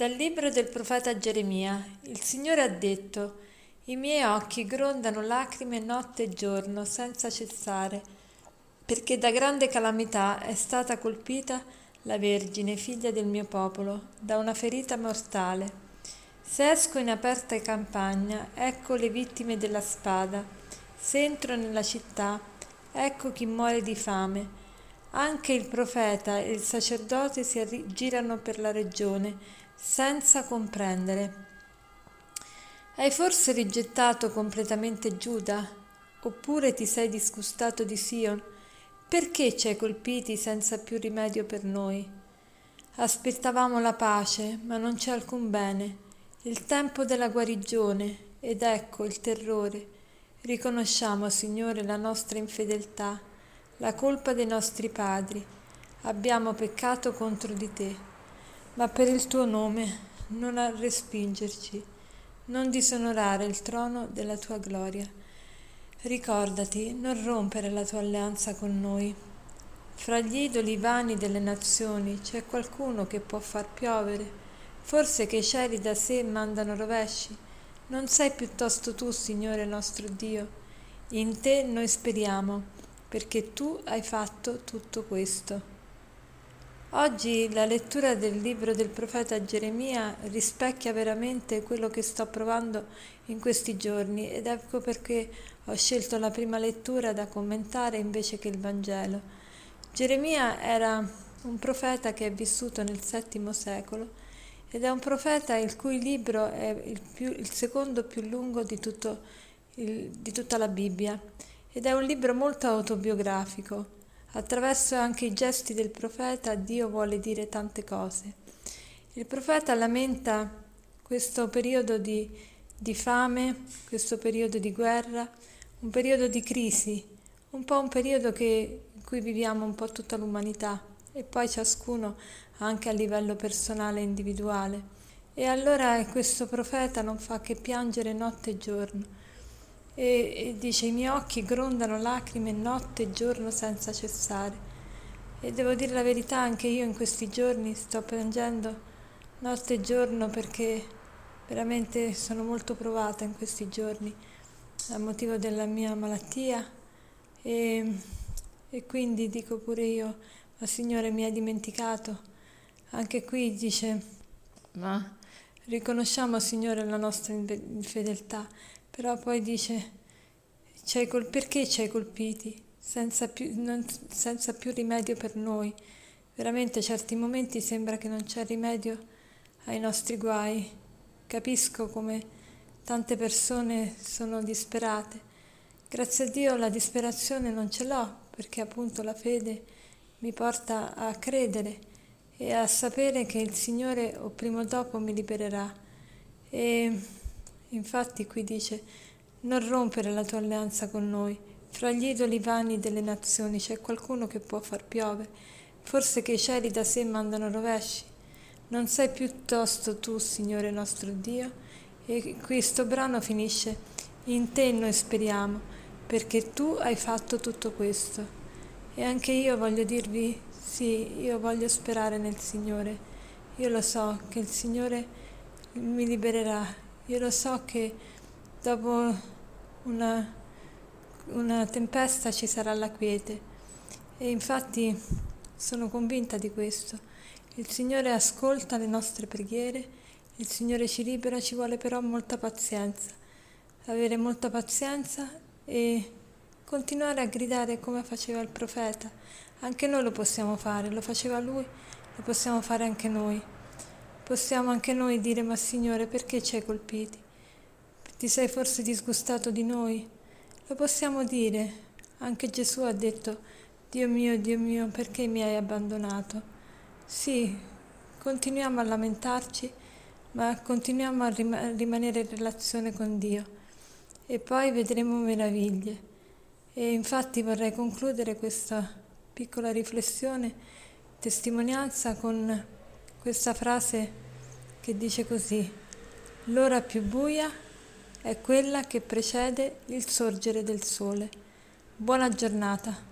Dal libro del profeta Geremia. Il Signore ha detto, I miei occhi grondano lacrime notte e giorno senza cessare, perché da grande calamità è stata colpita la Vergine, figlia del mio popolo, da una ferita mortale. Se esco in aperta campagna, ecco le vittime della spada. Se entro nella città, ecco chi muore di fame. Anche il profeta e il sacerdote si aggirano per la regione, senza comprendere. Hai forse rigettato completamente Giuda? Oppure ti sei disgustato di Sion? Perché ci hai colpiti senza più rimedio per noi? Aspettavamo la pace, ma non c'è alcun bene, il tempo della guarigione, ed ecco il terrore. Riconosciamo, Signore, la nostra infedeltà, la colpa dei nostri padri. Abbiamo peccato contro di te ma per il tuo nome non a respingerci, non disonorare il trono della tua gloria. Ricordati, non rompere la tua alleanza con noi. Fra gli idoli vani delle nazioni c'è qualcuno che può far piovere, forse che i cieli da sé mandano rovesci. Non sei piuttosto tu, Signore nostro Dio. In te noi speriamo, perché tu hai fatto tutto questo. Oggi la lettura del libro del profeta Geremia rispecchia veramente quello che sto provando in questi giorni ed ecco perché ho scelto la prima lettura da commentare invece che il Vangelo. Geremia era un profeta che è vissuto nel VII secolo ed è un profeta il cui libro è il, più, il secondo più lungo di, il, di tutta la Bibbia ed è un libro molto autobiografico Attraverso anche i gesti del profeta Dio vuole dire tante cose. Il profeta lamenta questo periodo di, di fame, questo periodo di guerra, un periodo di crisi, un po' un periodo che, in cui viviamo un po' tutta l'umanità e poi ciascuno anche a livello personale e individuale. E allora questo profeta non fa che piangere notte e giorno e, e dice i miei occhi grondano lacrime notte e giorno senza cessare. E devo dire la verità, anche io in questi giorni sto piangendo notte e giorno perché veramente sono molto provata in questi giorni a motivo della mia malattia e, e quindi dico pure io, ma Signore mi hai dimenticato. Anche qui dice, ma riconosciamo Signore la nostra infedeltà però poi dice, col- perché ci hai colpiti senza più, non, senza più rimedio per noi? Veramente certi momenti sembra che non c'è rimedio ai nostri guai. Capisco come tante persone sono disperate. Grazie a Dio la disperazione non ce l'ho perché appunto la fede mi porta a credere e a sapere che il Signore o prima o dopo mi libererà. E Infatti qui dice, non rompere la tua alleanza con noi. Fra gli idoli vani delle nazioni c'è qualcuno che può far piovere. Forse che i cieli da sé mandano rovesci. Non sei piuttosto tu, Signore nostro Dio? E questo brano finisce, in te noi speriamo, perché tu hai fatto tutto questo. E anche io voglio dirvi, sì, io voglio sperare nel Signore. Io lo so che il Signore mi libererà io lo so che dopo una, una tempesta ci sarà la quiete e infatti sono convinta di questo. Il Signore ascolta le nostre preghiere, il Signore ci libera, ci vuole però molta pazienza, avere molta pazienza e continuare a gridare come faceva il profeta. Anche noi lo possiamo fare, lo faceva lui, lo possiamo fare anche noi. Possiamo anche noi dire, ma Signore, perché ci hai colpiti? Ti sei forse disgustato di noi? Lo possiamo dire. Anche Gesù ha detto, Dio mio, Dio mio, perché mi hai abbandonato? Sì, continuiamo a lamentarci, ma continuiamo a rim- rimanere in relazione con Dio e poi vedremo meraviglie. E infatti vorrei concludere questa piccola riflessione, testimonianza con questa frase che dice così, l'ora più buia è quella che precede il sorgere del sole. Buona giornata.